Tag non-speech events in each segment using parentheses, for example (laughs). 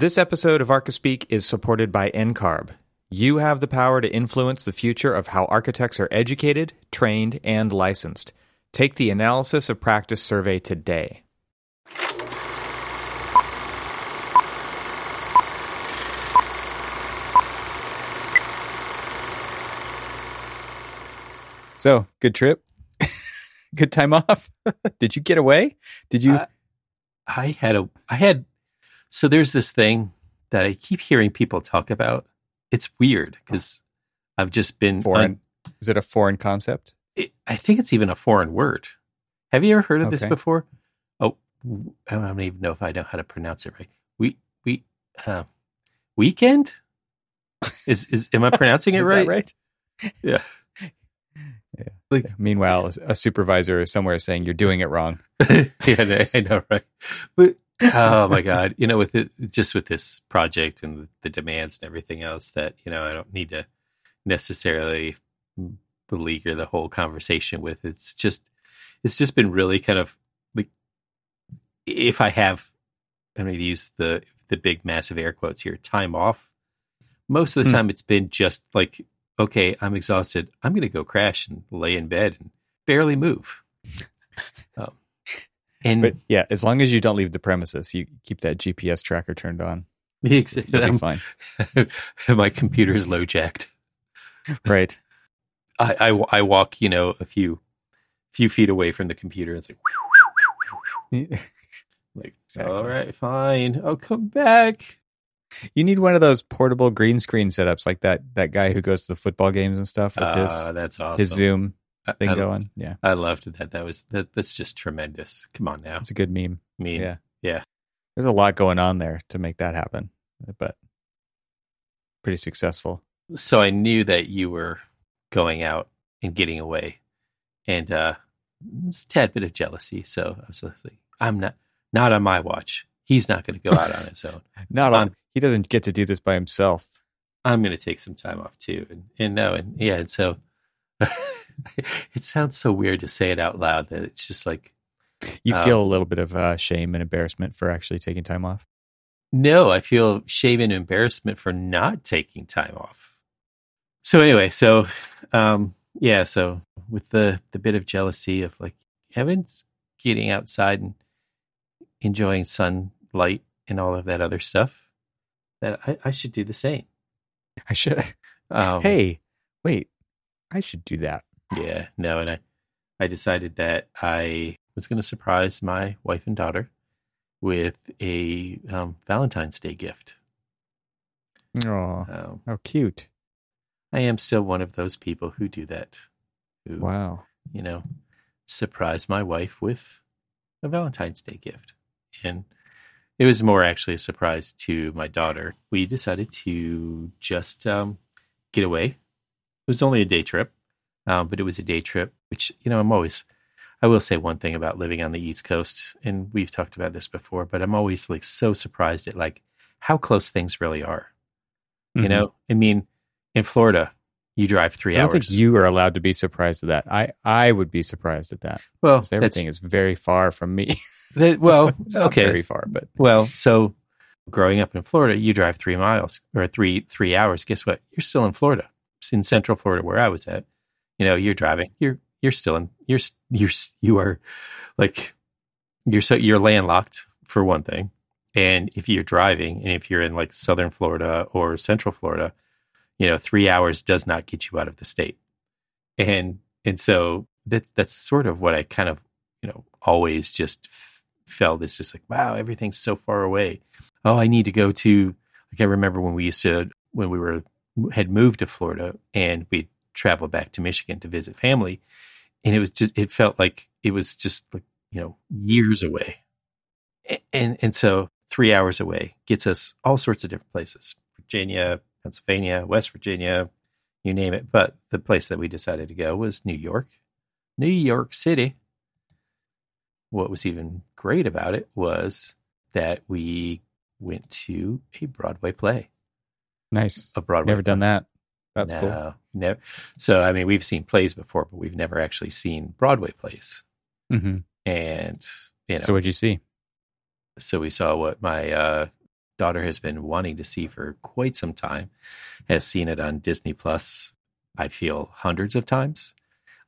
This episode of Archispeak is supported by NCARB. You have the power to influence the future of how architects are educated, trained, and licensed. Take the analysis of practice survey today. So, good trip? (laughs) good time off? (laughs) Did you get away? Did you? Uh, I had a, I had, so there's this thing that I keep hearing people talk about. It's weird because I've just been foreign. Un, is it a foreign concept? It, I think it's even a foreign word. Have you ever heard of okay. this before? Oh, I don't even know if I know how to pronounce it right. We, we, uh, weekend? Is, is, am I pronouncing it (laughs) right? right? Yeah. Yeah. Like, Meanwhile, a supervisor is somewhere saying you're doing it wrong. (laughs) yeah, I know, right? But oh my god, you know, with it, just with this project and the demands and everything else, that you know, I don't need to necessarily beleaguer the whole conversation with. It's just, it's just been really kind of like, if I have, I'm going to use the the big massive air quotes here, time off. Most of the mm. time, it's been just like okay, I'm exhausted. I'm going to go crash and lay in bed and barely move. Um, and but yeah, as long as you don't leave the premises, you keep that GPS tracker turned on. (laughs) Exactly. Fine. (laughs) my computer is low jacked. Right. (laughs) I, I, I walk, you know, a few few feet away from the computer. It's like, like exactly. all right, fine. I'll come back. You need one of those portable green screen setups, like that that guy who goes to the football games and stuff with uh, his ah, that's awesome. his Zoom thing I, going. Yeah, I loved that. That was that. That's just tremendous. Come on now, it's a good meme. Meme. Yeah, yeah. There's a lot going on there to make that happen, but pretty successful. So I knew that you were going out and getting away, and uh, it's a tad bit of jealousy. So I was like, I'm not not on my watch. He's not going to go out on his own. (laughs) not on he doesn't get to do this by himself. I'm going to take some time off too, and and no, and yeah, and so (laughs) (laughs) it sounds so weird to say it out loud that it's just like you um, feel a little bit of uh, shame and embarrassment for actually taking time off. No, I feel shame and embarrassment for not taking time off. So anyway, so um, yeah, so with the the bit of jealousy of like Evan's getting outside and enjoying sunlight and all of that other stuff that I, I should do the same. I should. Um, (laughs) hey, wait, I should do that. Yeah, no, and I, I decided that I was going to surprise my wife and daughter with a um, Valentine's Day gift. Oh, um, how cute! I am still one of those people who do that. Who, wow, you know, surprise my wife with a Valentine's Day gift, and it was more actually a surprise to my daughter. We decided to just um, get away. It was only a day trip, um, but it was a day trip, which, you know, I'm always, I will say one thing about living on the East Coast, and we've talked about this before, but I'm always like so surprised at like how close things really are. Mm-hmm. You know, I mean, in Florida, you drive three I hours. think you are allowed to be surprised at that. I, I would be surprised at that. Well, everything is very far from me. That, well, (laughs) okay, very far, but well, so growing up in Florida, you drive three miles or three three hours. Guess what? You're still in Florida. It's in Central Florida, where I was at. You know, you're driving. You're you're still in. You're you're you are like you're so you're landlocked for one thing, and if you're driving, and if you're in like Southern Florida or Central Florida, you know, three hours does not get you out of the state, and and so that's that's sort of what I kind of you know always just felt it's just like wow everything's so far away oh i need to go to like i remember when we used to when we were had moved to florida and we traveled back to michigan to visit family and it was just it felt like it was just like you know years away and and so three hours away gets us all sorts of different places virginia pennsylvania west virginia you name it but the place that we decided to go was new york new york city what was even great about it was that we went to a Broadway play. Nice. A Broadway. Never play. done that. That's no, cool. Never. So I mean, we've seen plays before, but we've never actually seen Broadway plays. Mm-hmm. And you know, so what'd you see? So we saw what my uh, daughter has been wanting to see for quite some time. Has seen it on Disney Plus. I feel hundreds of times.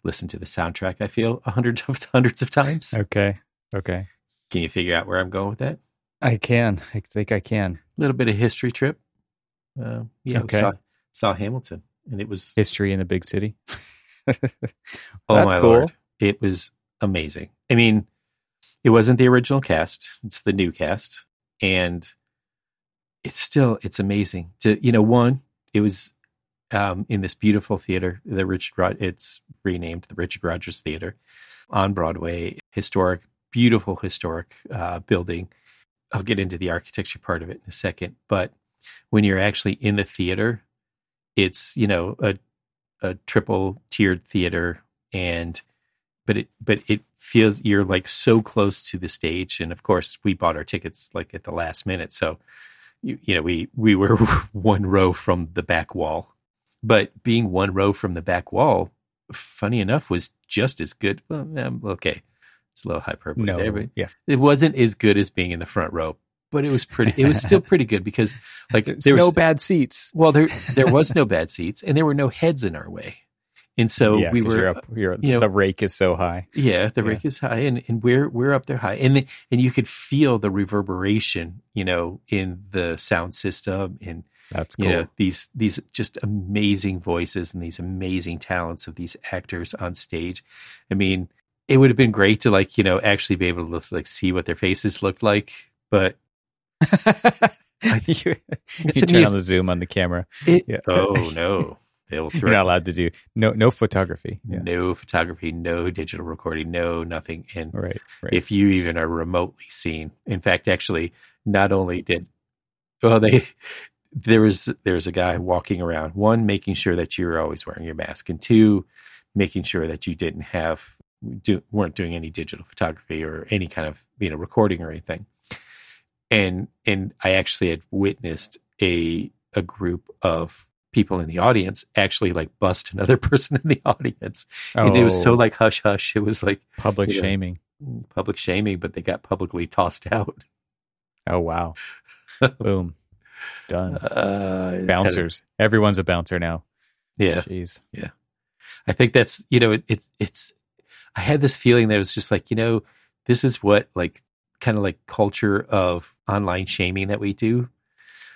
Listen to the soundtrack. I feel (laughs) hundreds of hundreds of times. Okay. Okay. Can you figure out where I'm going with that? I can. I think I can. A little bit of history trip. Uh, yeah. Okay. Saw, saw Hamilton, and it was History in the big city. (laughs) (laughs) oh That's my cool. lord, it was amazing. I mean, it wasn't the original cast; it's the new cast, and it's still it's amazing. To you know, one, it was um, in this beautiful theater, the Richard. Rod- it's renamed the Richard Rodgers Theater on Broadway. Historic, beautiful historic uh, building. I'll get into the architecture part of it in a second, but when you're actually in the theater, it's you know a a triple tiered theater and but it but it feels you're like so close to the stage and of course we bought our tickets like at the last minute so you, you know we we were (laughs) one row from the back wall but being one row from the back wall funny enough was just as good well um, okay it's a little hyperbole No. there but Yeah. it wasn't as good as being in the front row but it was pretty it was still (laughs) pretty good because like There's there was no bad seats. well, there there was no bad seats, and there were no heads in our way, and so yeah, we were. You're up, you're, you know- the rake is so high. yeah, the Yeah. rake is high, and, and we're we're up there high, and the, and you could feel the reverberation, you know, in the sound system, and That's you cool. know these these just amazing voices and these amazing talents of these actors on stage. I mean, it would have been great to like you know actually be able to like see what their faces looked like, but (laughs) you you It's turn amusing. on the zoom on the camera. it, Yeah. oh (laughs) no, they'll You're not allowed to do no no photography. Yeah. no photography, no digital recording, no nothing. And Right. Right. if you even are remotely seen, in fact, actually, not only did well they there was there was a guy walking around, one making sure that you were always wearing your mask, and two making sure that you didn't have do, weren't doing any digital photography or any kind of you know recording or anything. And and I actually had witnessed a a group of people in the audience actually like bust (laughs) another person in the audience and it was so Oh, like hush hush it was like public shaming. public shaming but they got publicly tossed out (laughs) Oh wow. Boom. Done. uh, Bouncers. Everyone's a bouncer now. yeah Jeez. Yeah. I think that's you know it, it it's i had this feeling that it was just like you know this is what like kind of like culture of online shaming that we do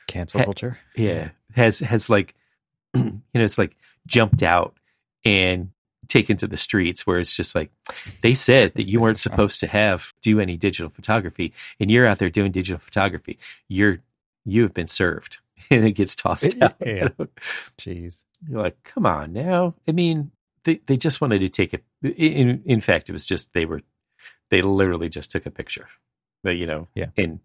Cancel Ha- culture. yeah has has like (clears throat) you know it's like jumped out and taken to the streets where it's just like they said that you weren't (laughs) supposed to have do any digital photography and you're out there doing digital photography you're you have been served (laughs) and it gets tossed It- out yeah. (laughs) Jeez. you're like come on now i mean they, they just wanted to take it. in, in fact it was just they were they literally just took a picture but you know Yeah. and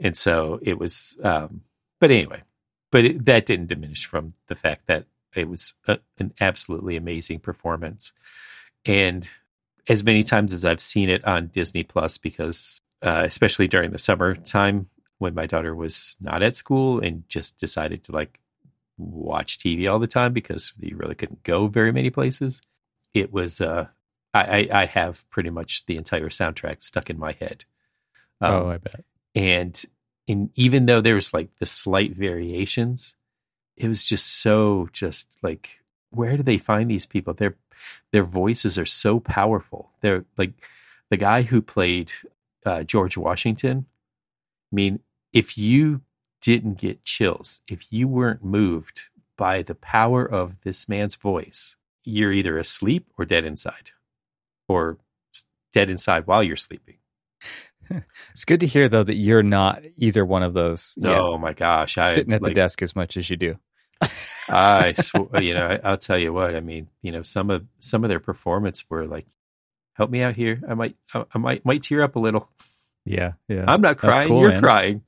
and so it was um but anyway but it, that didn't diminish from the fact that it was a, an absolutely amazing performance and as many times as i've seen it on disney plus because uh, especially during the summertime when my daughter was not at school and just decided to like watch tv all the time because you really couldn't go very many places it was uh i i, I have pretty much the entire soundtrack stuck in my head Um, oh, I bet. and and even though there's like the slight variations it was just so just like where do they find these people? Their their voices are so powerful. They're like the guy who played uh, george washington i mean if you didn't get chills if you weren't moved by the power of this man's voice you're either asleep or dead inside or dead inside while you're sleeping It's good to hear though that you're not either one of those. yet. oh my gosh i sitting at the desk as much as you do. I, (laughs) sw- you know, I, I'll tell you what. I mean, you know, some of some of their performance were like, "Help me out here. I might, I, I might, might tear up a little. Yeah, yeah. I'm not crying. cool, You're man. crying."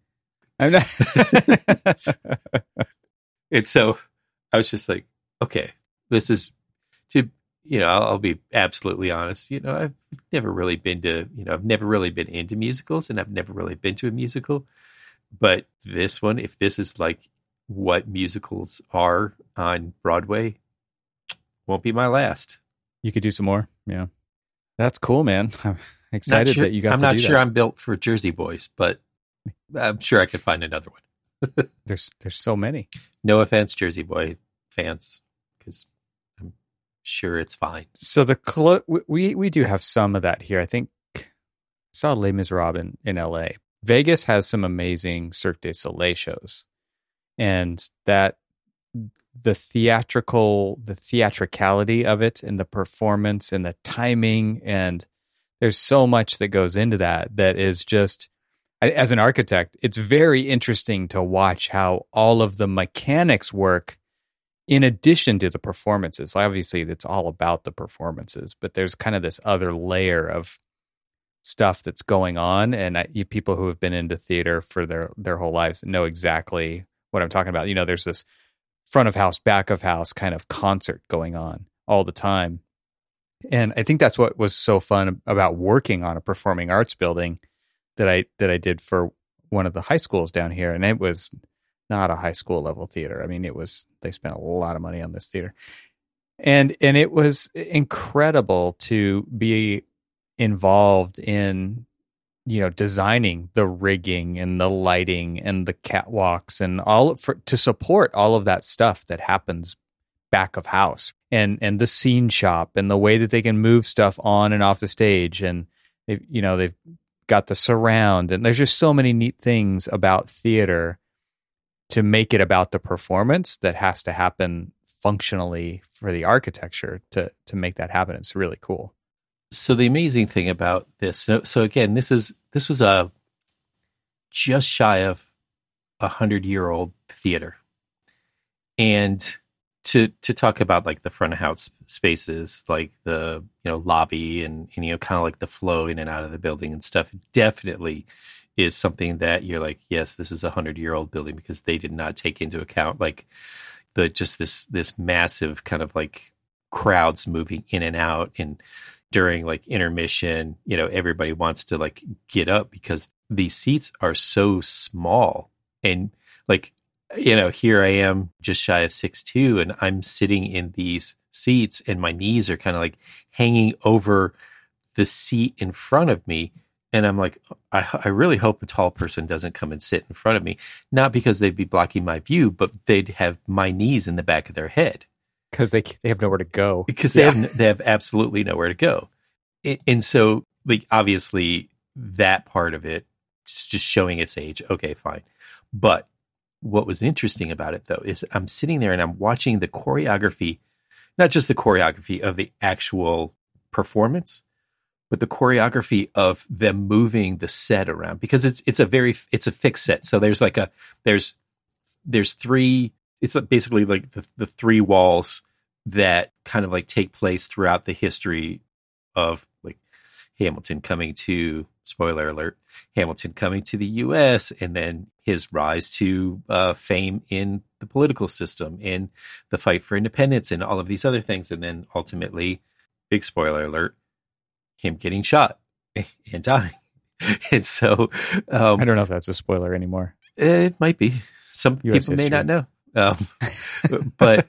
I'm not. (laughs) And so I was just like, "Okay, this is to." You know, I'll, I'll be absolutely honest. You know, I've never really been to, you know, I've never really been into musicals and I've never really been to a musical. But this one, if this is like what musicals are on Broadway, won't be my last. you could do some more. Yeah, that's cool, man. (laughs) I'm excited sure- that you got I'm to not do sure that. I'm built for Jersey Boys, but I'm sure I could find another one. (laughs) there's there's so many. No offense, Jersey Boy fans, sure it's fine. So the clo- we we do have some of that here. I think I saw Les Miserables in, in L.A. Vegas has some amazing Cirque du Soleil shows, and that the theatrical the theatricality of it and the performance and the timing and there's so much that goes into that that is just as an architect it's very interesting to watch how all of the mechanics work in addition to the performances obviously it's all about the performances but there's kind of this other layer of stuff that's going on and I, people who have been into theater for their their whole lives know exactly what I'm talking about you know there's this front of house, back of house kind of concert going on all the time. And I think that's what was so fun about working on a performing arts building that I that I did for one of the high schools down here. And it was not a high school level theater. I mean, it was they spent a lot of money on this theater. And and it was incredible to be involved in you know designing the rigging and the lighting and the catwalks and all for, to support all of that stuff that happens back of house and and the scene shop and the way that they can move stuff on and off the stage and they you know they've got the surround and there's just so many neat things about theater to make it about the performance that has to happen functionally for the architecture to to make that happen. It's really cool. So the amazing thing about this, so, again, this is this was a just shy of a hundred year old theater, and to to talk about like the front of house spaces, like the you know lobby and, and you know kind of like the flow in and out of the building and stuff, definitely is something that you're like, yes, this is a hundred year old building because they did not take into account like the just this this massive kind of like crowds moving in and out and during like intermission, you know, everybody wants to like get up because these seats are so small. And like, you know, here I am just shy of six two, and I'm sitting in these seats and my knees are kind of like hanging over the seat in front of me. And I'm like, I, I really hope a tall person doesn't come and sit in front of me. Not because they'd be blocking my view, but they'd have my knees in the back of their head because they they have nowhere to go because they yeah. have they have absolutely nowhere to go and so like obviously that part of it just showing its age okay fine but what was interesting about it though is i'm sitting there and i'm watching the choreography not just the choreography of the actual performance but the choreography of them moving the set around because it's it's a very it's a fixed set so there's like a there's there's three it's basically like the, the three walls that kind of like take place throughout the history of like Hamilton coming to spoiler alert Hamilton coming to the U.S. and then his rise to uh, fame in the political system in the fight for independence and all of these other things and then ultimately big spoiler alert him getting shot (laughs) and dying (laughs) and so um, I don't know if that's a spoiler anymore. It might be. Some US people history. may not know. Um, (laughs) but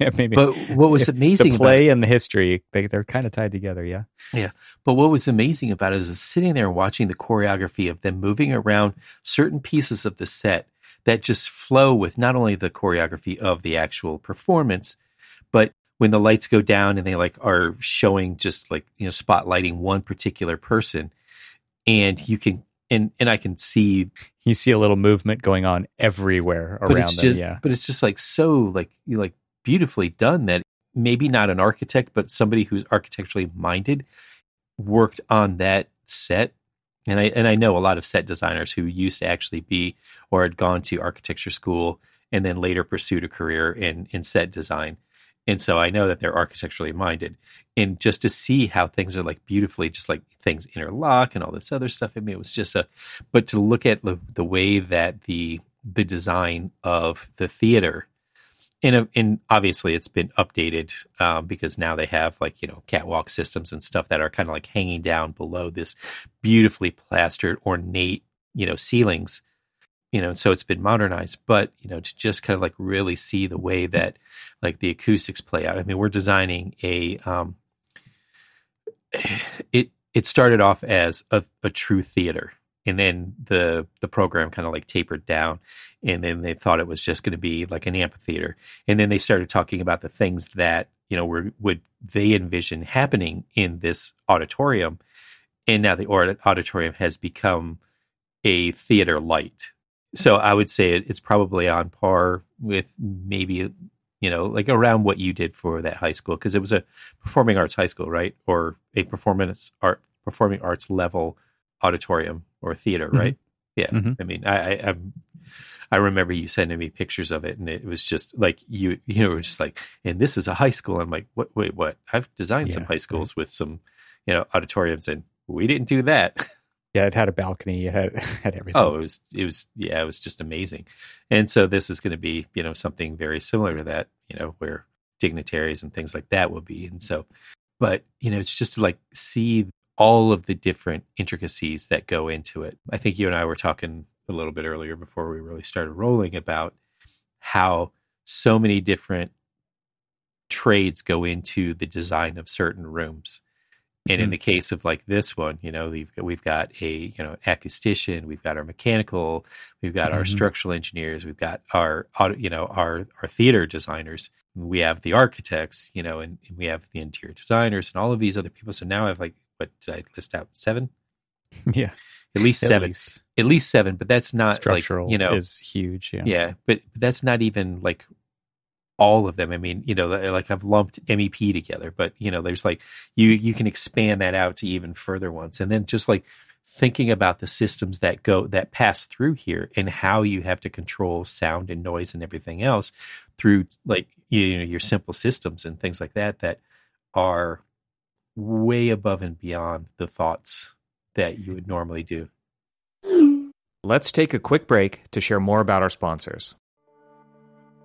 yeah, maybe. but what was amazing the play about, and the history they they're kind of tied together, yeah. Yeah. But what was amazing about it is sitting there watching the choreography of them moving around certain pieces of the set that just flow with not only the choreography of the actual performance, when the lights go down and they like are showing just like you know spotlighting one particular person and you can and and I can see you see a little movement going on everywhere around them. Just, yeah, but it's just like so like you like beautifully done that maybe not an architect, but somebody who's architecturally minded worked on that set. And I and I know a lot of set designers who used to actually be or had gone to architecture school and then later pursued a career in in set design. And so I know that they're architecturally minded. And just to see how things are like beautifully, just like things interlock and all this other stuff. I mean, it was just a, but to look at the, the way that the, the design of the theater and, and obviously it's been updated um, because now they have like you know catwalk systems and stuff that are kind of like hanging down below this beautifully plastered ornate you know ceilings you know, so it's been modernized, but you know, to just kind of like really see the way that like the acoustics play out. I mean, we're designing a um (sighs) it it started off as a, a true theater. and then the the program kind of like tapered down and then they thought it was just going to be like an amphitheater and then they started talking about the things that you know were would they envision happening in this auditorium and now the auditorium has become a theater light so i would say it's probably on par with maybe you know like around what you did for that high school because it was a performing arts high school right or a performance art performing arts level auditorium or theater, mm-hmm. right? Yeah. Mm-hmm. I mean, I, I, I'm, I remember you sending me pictures of it, and it was just like you, you know, just like, and this is a high school. I'm like, what? Wait, what? I've designed yeah, some high schools right. with some, you know, auditoriums, and we didn't do that. (laughs) Yeah, it had a balcony. It had (laughs) had everything. Oh, it was it was yeah, it was just amazing. And so this is going to be you know something very similar to that. You know, where dignitaries and things like that will be. And so, but you know, it's just to like see all of the different intricacies that go into it. I think you and I were talking a little bit earlier before we really started rolling about how so many different trades go into the design of certain rooms. And mm-hmm. in the case of like this one, you know, we've got, we've got a you know acoustician, we've got our mechanical, we've got mm-hmm. our structural engineers, we've got our you know our our theater designers, we have the architects, you know, and, and we have the interior designers and all of these other people. So now I have like what did I list out? Seven? (laughs) Yeah. At least seven. At least, At least seven, but that's not structural. Like, you know, is huge. Yeah. Yeah, but, but that's not even like all of them. I mean, you know, like I've lumped MEP together, but you know, there's like you you can expand that out to even further ones, and then just like thinking about the systems that go that pass through here and how you have to control sound and noise and everything else through like you know your simple systems and things like that that are way above and beyond the thoughts that you would normally do. Let's take a quick break to share more about our sponsors.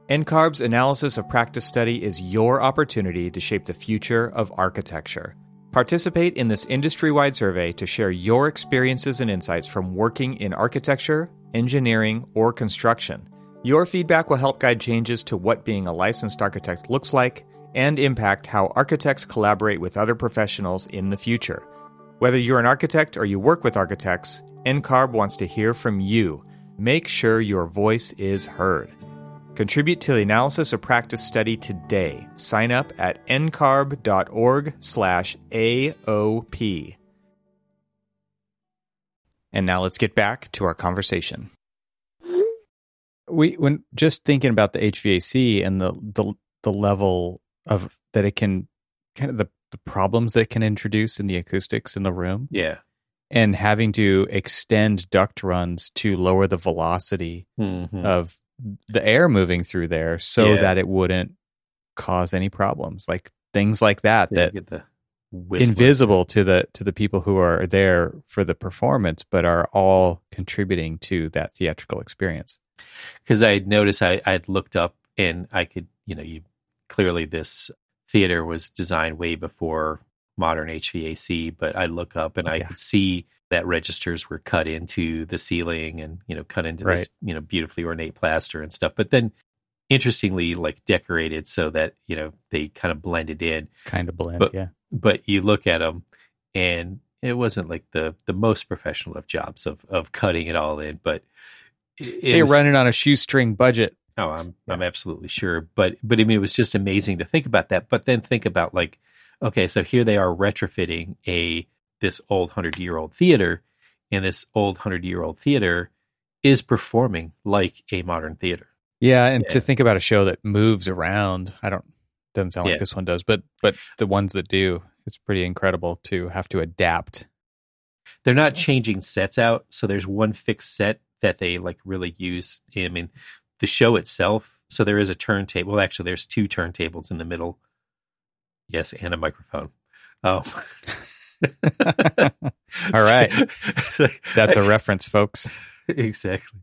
NCARB's analysis of practice study is your opportunity to shape the future of architecture. Participate in this industry wide survey to share your experiences and insights from working in architecture, engineering, or construction. Your feedback will help guide changes to what being a licensed architect looks like and impact how architects collaborate with other professionals in the future. Whether you're an architect or you work with architects, NCARB wants to hear from you. Make sure your voice is heard. Contribute to the analysis of practice study today. Sign up at ncarb.org slash AOP. And now let's get back to our conversation. We when just thinking about the HVAC and the the, the level of that it can kind of the, the problems that it can introduce in the acoustics in the room. Yeah. And having to extend duct runs to lower the velocity mm-hmm. of the air moving through there so yeah. that it wouldn't cause any problems. Like things like that yeah, that invisible to the to the people who are there for the performance but are all contributing to that theatrical experience because i noticed i i'd looked up and i could you know you clearly this theater was designed way before modern HVAC, but I look up and oh, I could see that registers were cut into the ceiling and you know cut into right. this you know beautifully ornate plaster and stuff. But then interestingly like decorated so that you know they kind of blended in, kind of blend, but, yeah. But you look at them and it wasn't like the the most professional of jobs of of cutting it all in, but they're running on a shoestring budget. Oh, I'm yeah. I'm absolutely sure. But but I mean, it was just amazing to think about that. But then think about like, okay, so here they are retrofitting a this old hundred year old theater, and this old hundred year old theater is performing like a modern theater. Yeah, and yeah. to think about a show that moves around, I don't doesn't sound yeah. like this one does, but but the ones that do, it's pretty incredible to have to adapt. They're not changing sets out, so there's one fixed set that they like really use. I mean, the show itself. So there is a turntable. Well, actually, there's two turntables in the middle. Yes, and a microphone. Oh. (laughs) (laughs) All right. That's a reference, folks. Exactly.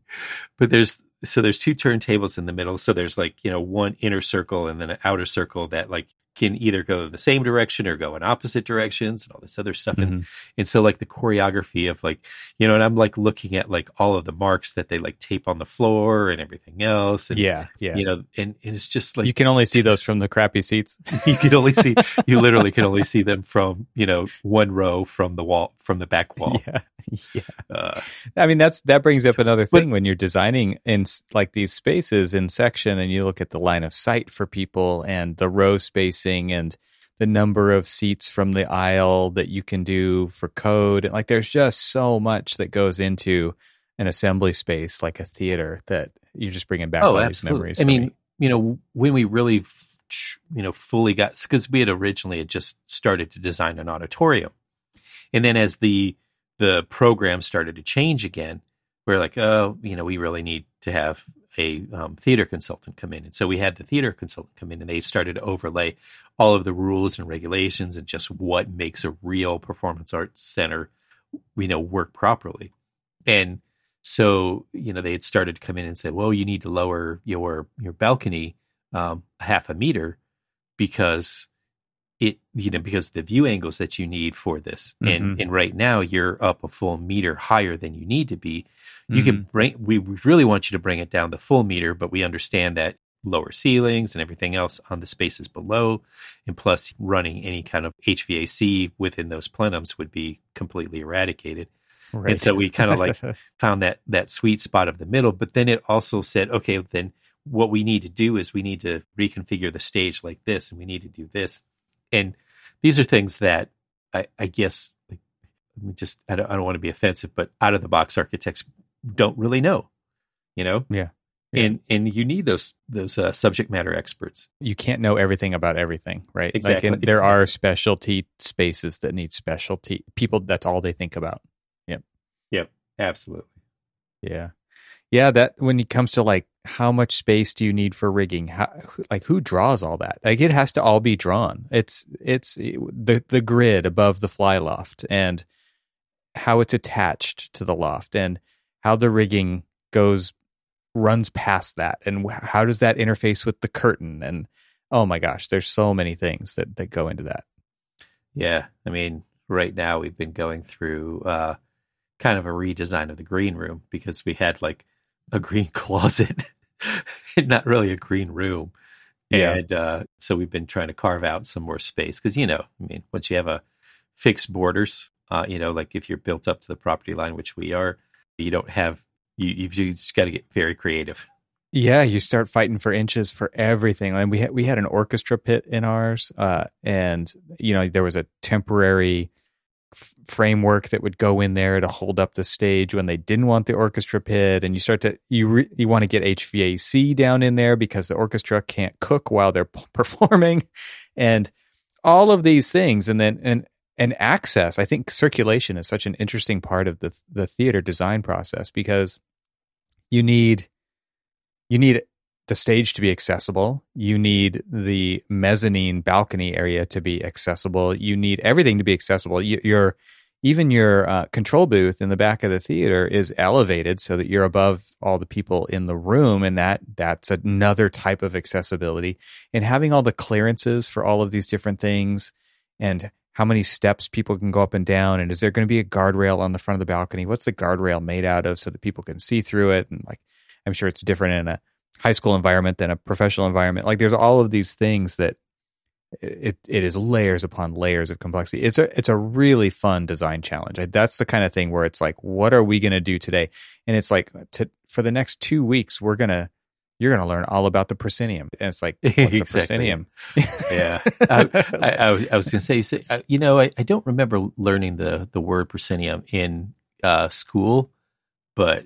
But there's so there's two turntables in the middle. So there's like, you know, one inner circle and then an outer circle that like can either go in the same direction or go in opposite directions and all this other stuff. Mhm. And and so like the choreography of like you know, and I'm like looking at like all of the marks that they like tape on the floor and everything else. And yeah, yeah. you know, and, and it's just like you can only see those from the crappy seats. (laughs) you can only see you literally can only see them from you know one row from the wall from the back wall. Yeah, (laughs) yeah. Uh, I mean, that's that brings up another But- thing when you're designing in like these spaces in section, and you look at the line of sight for people and the row spacing and the number of seats from the aisle that you can do for code. Like, there's just so much that goes into an assembly space like a theater that you're just bringing back oh, all oh, these memories. I mean, me. you know, when we really you know fully got because we had originally had just started to design an auditorium, and then as the the program started to change again, we're like, oh, you know, we really need to have a um, theater consultant come in, and so we had the theater consultant come in, and they started to overlay all of the rules and regulations and just what makes a real performance arts center, you know, work properly, and so you know they had started to come in and say, well, you need to lower your your balcony um, half a meter because it you know because the view angles that you need for this. Mhm. and and right now you're up a full meter higher than you need to be you Mm-hmm. can bring we really want you to bring it down the full meter but we understand that lower ceilings and everything else on the spaces below and plus running any kind of hvac within those plenums would be completely eradicated Right. and so we kind of like (laughs) found that that sweet spot of the middle but then it also said okay then what we need to do is we need to reconfigure the stage like this and we need to do this and these are things that i, I guess like I mean, just I don't, I don't want to be offensive but out of the box architects don't really know you know Yeah. Yeah. and and you need those those uh, subject matter experts you can't know everything about everything, right? Exactly, Like, and there exactly. are specialty spaces that need specialty people. That's all they think about. Yep. Yep. Absolutely Yeah, yeah. That when it comes to like how much space do you need for rigging? How like who draws all that? Like it has to all be drawn. It's it's the the grid above the fly loft and how it's attached to the loft and how the rigging goes runs past that and how does that interface with the curtain and oh my gosh there's so many things that that go into that Yeah, I mean, right now we've been going through uh, kind of a redesign of the green room because we had like a green (laughs) closet not really a green room. Yeah. And uh, so we've been trying to carve out some more space because, you know, I mean, once you have a fixed borders, uh, you know, like if you're built up to the property line, which we are, you don't have, you, you've just got to get very creative. Yeah, you start fighting for inches for everything. And we had we had an orchestra pit in ours, uh, and you know there was a temporary f- framework that would go in there to hold up the stage when they didn't want the orchestra pit. And you start to you re, you want to get HVAC down in there because the orchestra can't cook while they're p- (laughs) performing, and all of these things. And then and and access. I think circulation is such an interesting part of the the theater design process because you need you need the stage to be accessible. You need the mezzanine balcony area to be accessible. You need everything to be accessible. You, your even your uh, control booth in the back of the theater is elevated so that you're above all the people in the room, and that that's another type of accessibility. And having all the clearances for all of these different things, and how many steps people can go up and down, and is there going to be a guardrail on the front of the balcony? What's the guardrail made out of so that people can see through it? And like I'm sure it's different in a high school environment than a professional environment. Like there's all of these things that it it is layers upon layers of complexity. It's a it's a really fun design challenge. That's the kind of thing where it's like, what are we going to do today? And it's like to, for the next two weeks, we're gonna you're gonna learn all about the proscenium. And it's like, (laughs) what's Exactly. a proscenium? (laughs) Yeah. I, I, I was, I was going to say, you, say uh, you know, I, I don't remember learning the, the word proscenium in uh, school, but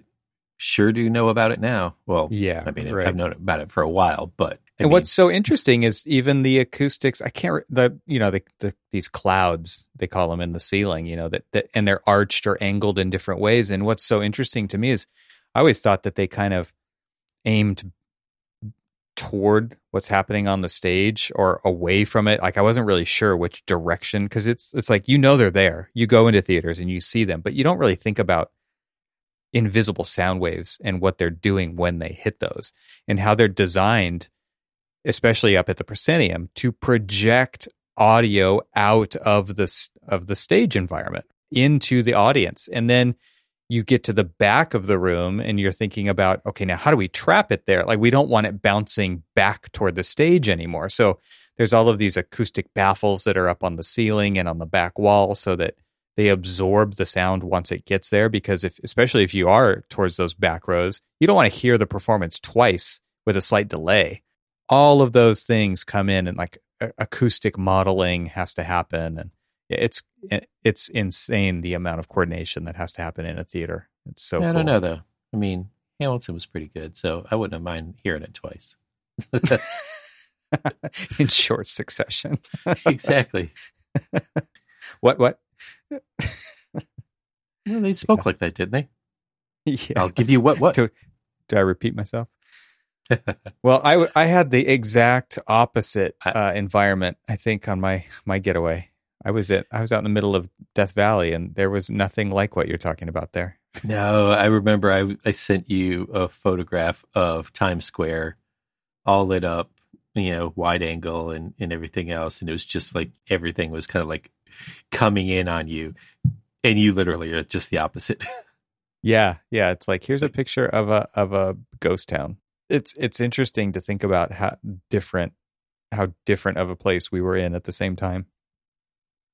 sure do know about it now. Well, yeah, I mean, right. I've known about it for a while, but and mean, what's so interesting is even the acoustics. I can't the you know the, the these clouds they call them in the ceiling. You know that that and they're arched or angled in different ways. And what's so interesting to me is I always thought that they kind of aimed toward what's happening on the stage or away from it. Like I wasn't really sure which direction because it's it's like you know they're there. You go into theaters and you see them, but you don't really think about invisible sound waves and what they're doing when they hit those and how they're designed especially up at the proscenium, to project audio out of the of the stage environment into the audience, and then you get to the back of the room and you're thinking about okay now how do we trap it there? Like we don't want it bouncing back toward the stage anymore. So there's all of these acoustic baffles that are up on the ceiling and on the back wall so that they absorb the sound once it gets there because if especially if you are towards those back rows you don't want to hear the performance twice with a slight delay. All of those things come in and like acoustic modeling has to happen and it's it's insane the amount of coordination that has to happen in a theater. It's so. I cool. don't know though. I mean, Hamilton was pretty good, so I wouldn't have mind hearing it twice. (laughs) in short succession. (laughs) exactly. what? What? well, they (laughs) spoke like that, didn't they? Yeah. I'll give you what? What? Do, do I repeat myself? well, I I had the exact opposite uh, environment. I think on my my getaway. I was at I was out in the middle of Death Valley, and there was nothing like what you're talking about there. No, I remember I I sent you a photograph of Times Square, all lit up, you know, wide angle and and everything else, and it was just like everything was kind of like coming in on you, and you literally are just the opposite. (laughs) yeah, yeah, it's like here's a picture of a of a ghost town. It's it's interesting to think about how different how different of a place we were in at the same time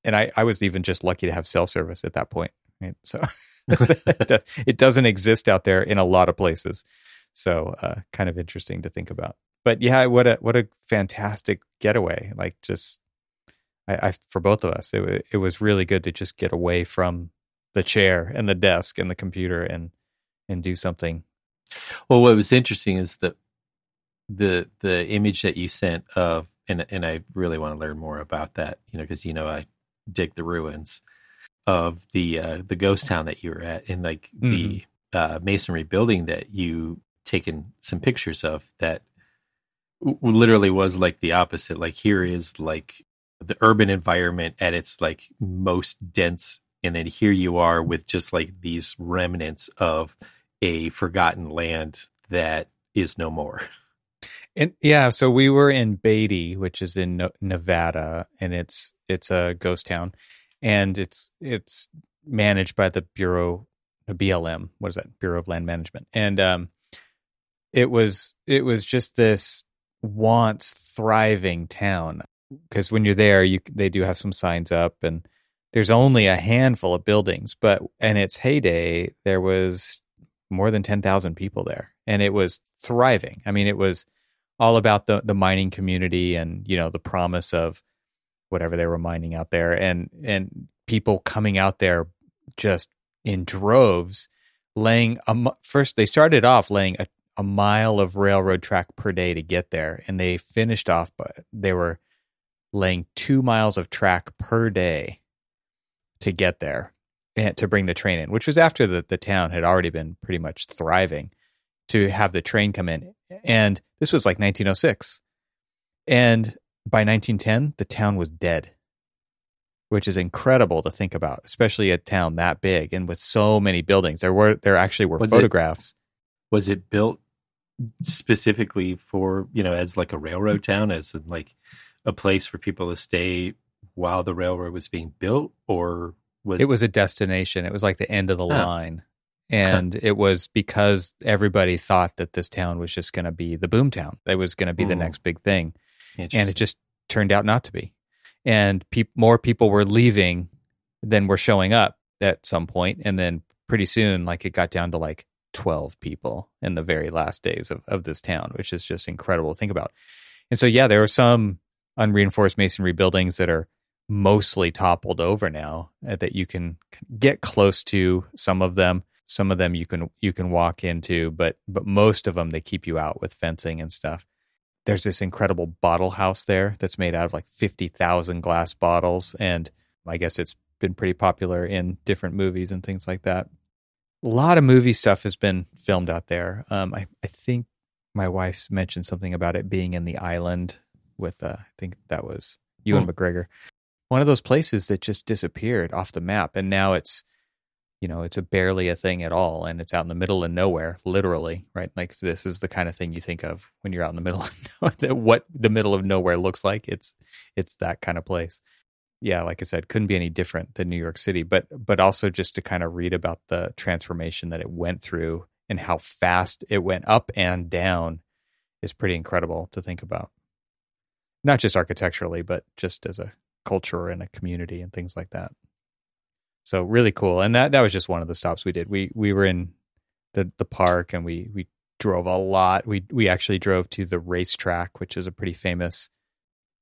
and I, I was even just lucky to have cell service at that point. Right? So (laughs) (laughs) it doesn't exist out there in a lot of places. So uh, kind of interesting to think about. But yeah, what a what a fantastic getaway! Like just, I, I for both of us, it it was really good to just get away from the chair and the desk and the computer and and do something. Well, what was interesting is that the the image that you sent of and and I really want to learn more about that, you know, because you know I dig the ruins of the uh, the ghost town that you were at and like mm-hmm. the uh, masonry building that you taken some pictures of that w- literally was like the opposite. Like here is like the urban environment at its like most dense and then here you are with just like these remnants of a forgotten land that is no more (laughs) and yeah, so we were in Beatty, which is in Nevada, and it's it's a ghost town, and it's it's managed by the Bureau, the BLM. What is that? Bureau of Land Management, and um, it was it was just this once thriving town because when you're there, you they do have some signs up, and there's only a handful of buildings, but in its heyday, there was more than ten thousand people there, and it was thriving. I mean, it was all about the the mining community and you know the promise of whatever they were mining out there. And and people coming out there just in droves laying a first they started off laying a, a mile of railroad track per day to get there and they finished off but they were laying 2 miles of track per day to get there and to bring the train in which was after the, the town had already been pretty much thriving to have the train come in. And this was like 1906. And by 1910, the town was dead, which is incredible to think about, especially a town that big and with so many buildings. There were there actually were was photographs. It, was it built specifically for, you know, as like a railroad town, as in like a place for people to stay while the railroad was being built or was it was a destination. It was like the end of the line and it was because everybody thought that this town was just going to be the boom town. It was going to be the next big thing, and it just turned out not to be. And pe- more people were leaving than were showing up at some point, and then pretty soon, like it got down to like twelve people in the very last days of of this town, which is just incredible to think about. And so, yeah, there are some unreinforced masonry buildings that are mostly toppled over now uh, that you can get close to some of them some of them you can you can walk into, but but most of them they keep you out with fencing and stuff. There's this incredible bottle house there that's made out of like fifty thousand glass bottles, and I guess it's been pretty popular in different movies and things like that. A lot of movie stuff has been filmed out there. Um, I I think my wife's mentioned something about it being in the island with uh, I think that was Ewan hmm. McGregor. One of those places that just disappeared off the map, and now it's you know, it's a barely a thing at all, and it's out in the middle of nowhere, literally, right? Like this is the kind of thing you think of when you're out in the middle (laughs) of what the middle of nowhere looks like. It's it's that kind of place. Yeah, like I said, couldn't be any different than New York City, but but also just to kind of read about the transformation that it went through and how fast it went up and down is pretty incredible to think about. Not just architecturally, but just as a culture and a community and things like that. So really cool. And that that was just one of the stops we did. We we were in the the park and we we drove a lot. We we actually drove to the racetrack, which is a pretty famous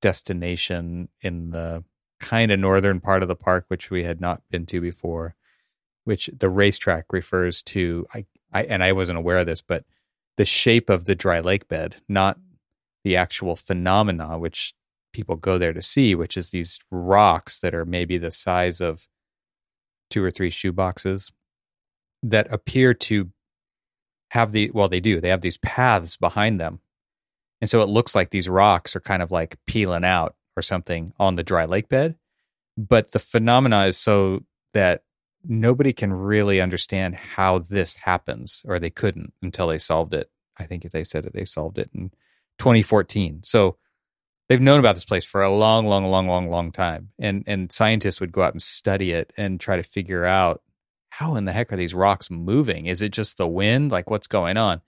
destination in the kind of northern part of the park, which we had not been to before. Which the racetrack refers to. I, I and I wasn't aware of this, but the shape of the dry lake bed, not the actual phenomena, which people go there to see, which is these rocks that are maybe the size of two or three shoe boxes that appear to have the well they do they have these paths behind them. And so it looks like these rocks are kind of like peeling out or something on the dry lake bed. But the phenomena is so that nobody can really understand how this happens or they couldn't until they solved it. I think they said that they solved it in 2014 so they've known about this place for a long, long, long, long, long time. And and scientists would go out and study it and try to figure out how in the heck are these rocks moving? Is it just the wind? Like what's going on?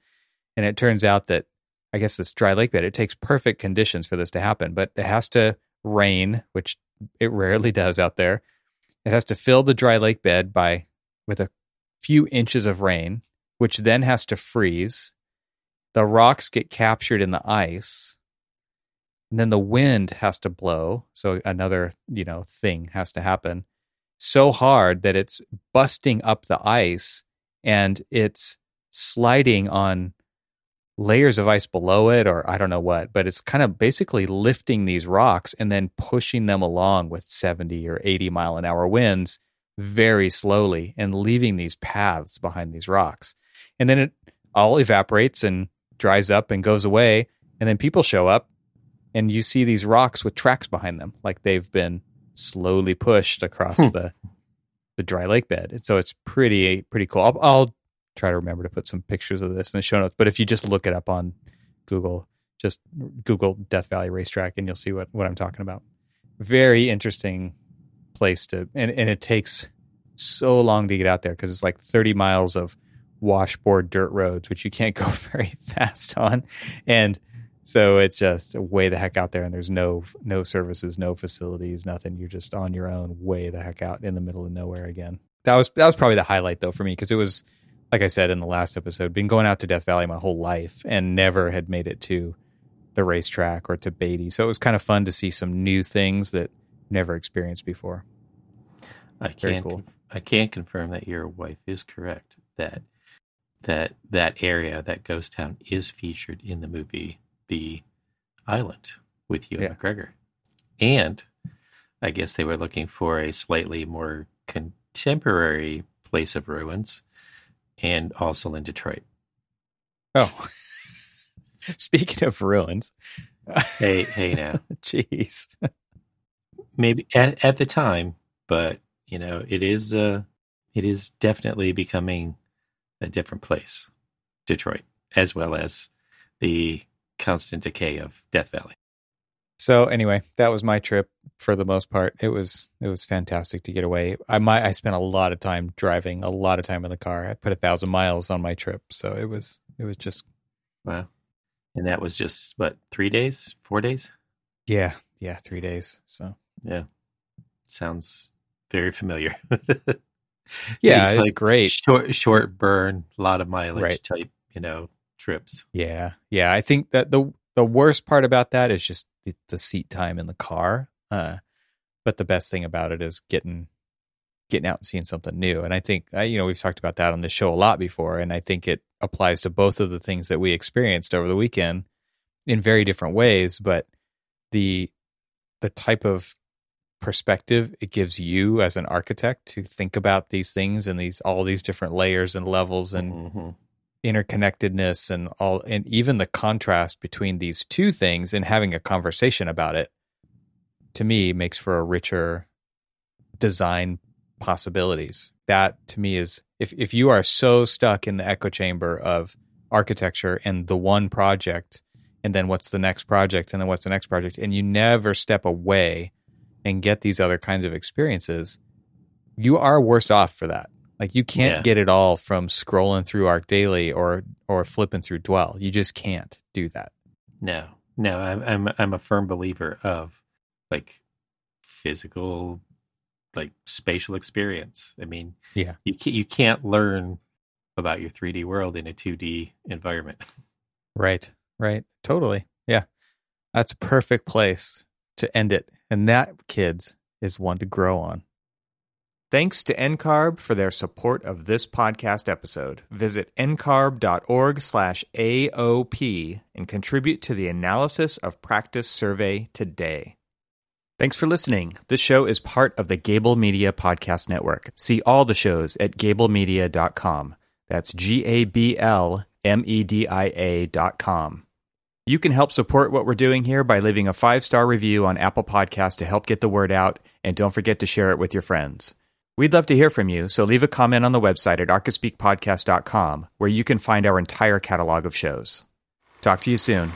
And it turns out that I guess this dry lake bed, it takes perfect conditions for this to happen, but it has to rain, which it rarely does out there. It has to fill the dry lake bed by with a few inches of rain, which then has to freeze. The rocks get captured in the ice and then the wind has to blow so another you know thing has to happen so hard that it's busting up the ice and it's sliding on layers of ice below it or I don't know what but it's kind of basically lifting these rocks and then pushing them along with 70 or 80 mile an hour winds very slowly and leaving these paths behind these rocks. And then it all evaporates and dries up and goes away and then people show up and you see these rocks with tracks behind them, like they've been slowly pushed across hmm. the the dry lake bed. And so it's pretty pretty cool. I'll, I'll, try to remember to put some pictures of this in the show notes. But if you just look it up on Google, just Google Death Valley Racetrack, and you'll see what what I'm talking about. Very interesting place to, and and it takes so long to get out there because it's like 30 miles of washboard dirt roads, which you can't (laughs) go very fast on, and so it's just way the heck out there, and there's no no services, no facilities, nothing. You're just on your own, way the heck out in the middle of nowhere again. That was that was probably the highlight though for me because it was like I said in the last episode, been going out to Death Valley my whole life and never had made it to the racetrack or to Beatty. So it was kind of fun to see some new things that never experienced before. I can't cool. I can't confirm that your wife is correct that that that area that ghost town is featured in the movie the island with Ewan yeah. McGregor. And I guess they were looking for a slightly more contemporary place of ruins and also in Detroit. Oh. (laughs) Speaking of ruins. hey, hey now. (laughs) Jeez. Maybe at, at the time, but you know, it is uh it is definitely becoming a different place, Detroit, as well as the constant decay of Death Valley. So anyway, that was my trip for the most part. It was it was fantastic to get away. I my I spent a lot of time driving, a lot of time in the car. I put a thousand miles on my trip, so it was it was just wow. And that was just what three days, four days? Yeah, yeah, three days. So yeah, sounds very familiar. (laughs) yeah, it's, it's like great. Short short burn, a lot of mileage right. type, you know, trips. Yeah, yeah. I think that the the worst part about that is just the, the seat time in the car. Uh, but the best thing about it is getting getting out and seeing something new. And I think uh, you know we've talked about that on the show a lot before, and I think it applies to both of the things that we experienced over the weekend in very different ways. But the the type of perspective it gives you as an architect to think about these things and these all these different layers and levels and mm-hmm interconnectedness and all and even the contrast between these two things and having a conversation about it to me makes for a richer design possibilities. That to me is if if you are so stuck in the echo chamber of architecture and the one project and then what's the next project and then what's the next project and you never step away and get these other kinds of experiences, you are worse off for that. Like you can't Yeah. get it all from scrolling through ArchDaily or or flipping through Dwell. You just can't do that. No, no, I'm I'm I'm a firm believer of like physical, like spatial experience. I mean, Yeah. you can't you can't learn about your 3D world in a 2D environment. (laughs) Right. Right. Totally. Yeah. That's a perfect place to end it. And that, kids, is one to grow on. Thanks to NCARB for their support of this podcast episode. Visit ncarb.org slash AOP and contribute to the analysis of practice survey today. Thanks for listening. This show is part of the Gable Media Podcast Network. See all the shows at gablemedia.com. That's G A B L M E D I A dot com. You can help support what we're doing here by leaving a five star review on Apple Podcasts to help get the word out, and don't forget to share it with your friends. We'd love to hear from you, so leave a comment on the website at archispeakpodcast.com, where you can find our entire catalog of shows. Talk to you soon.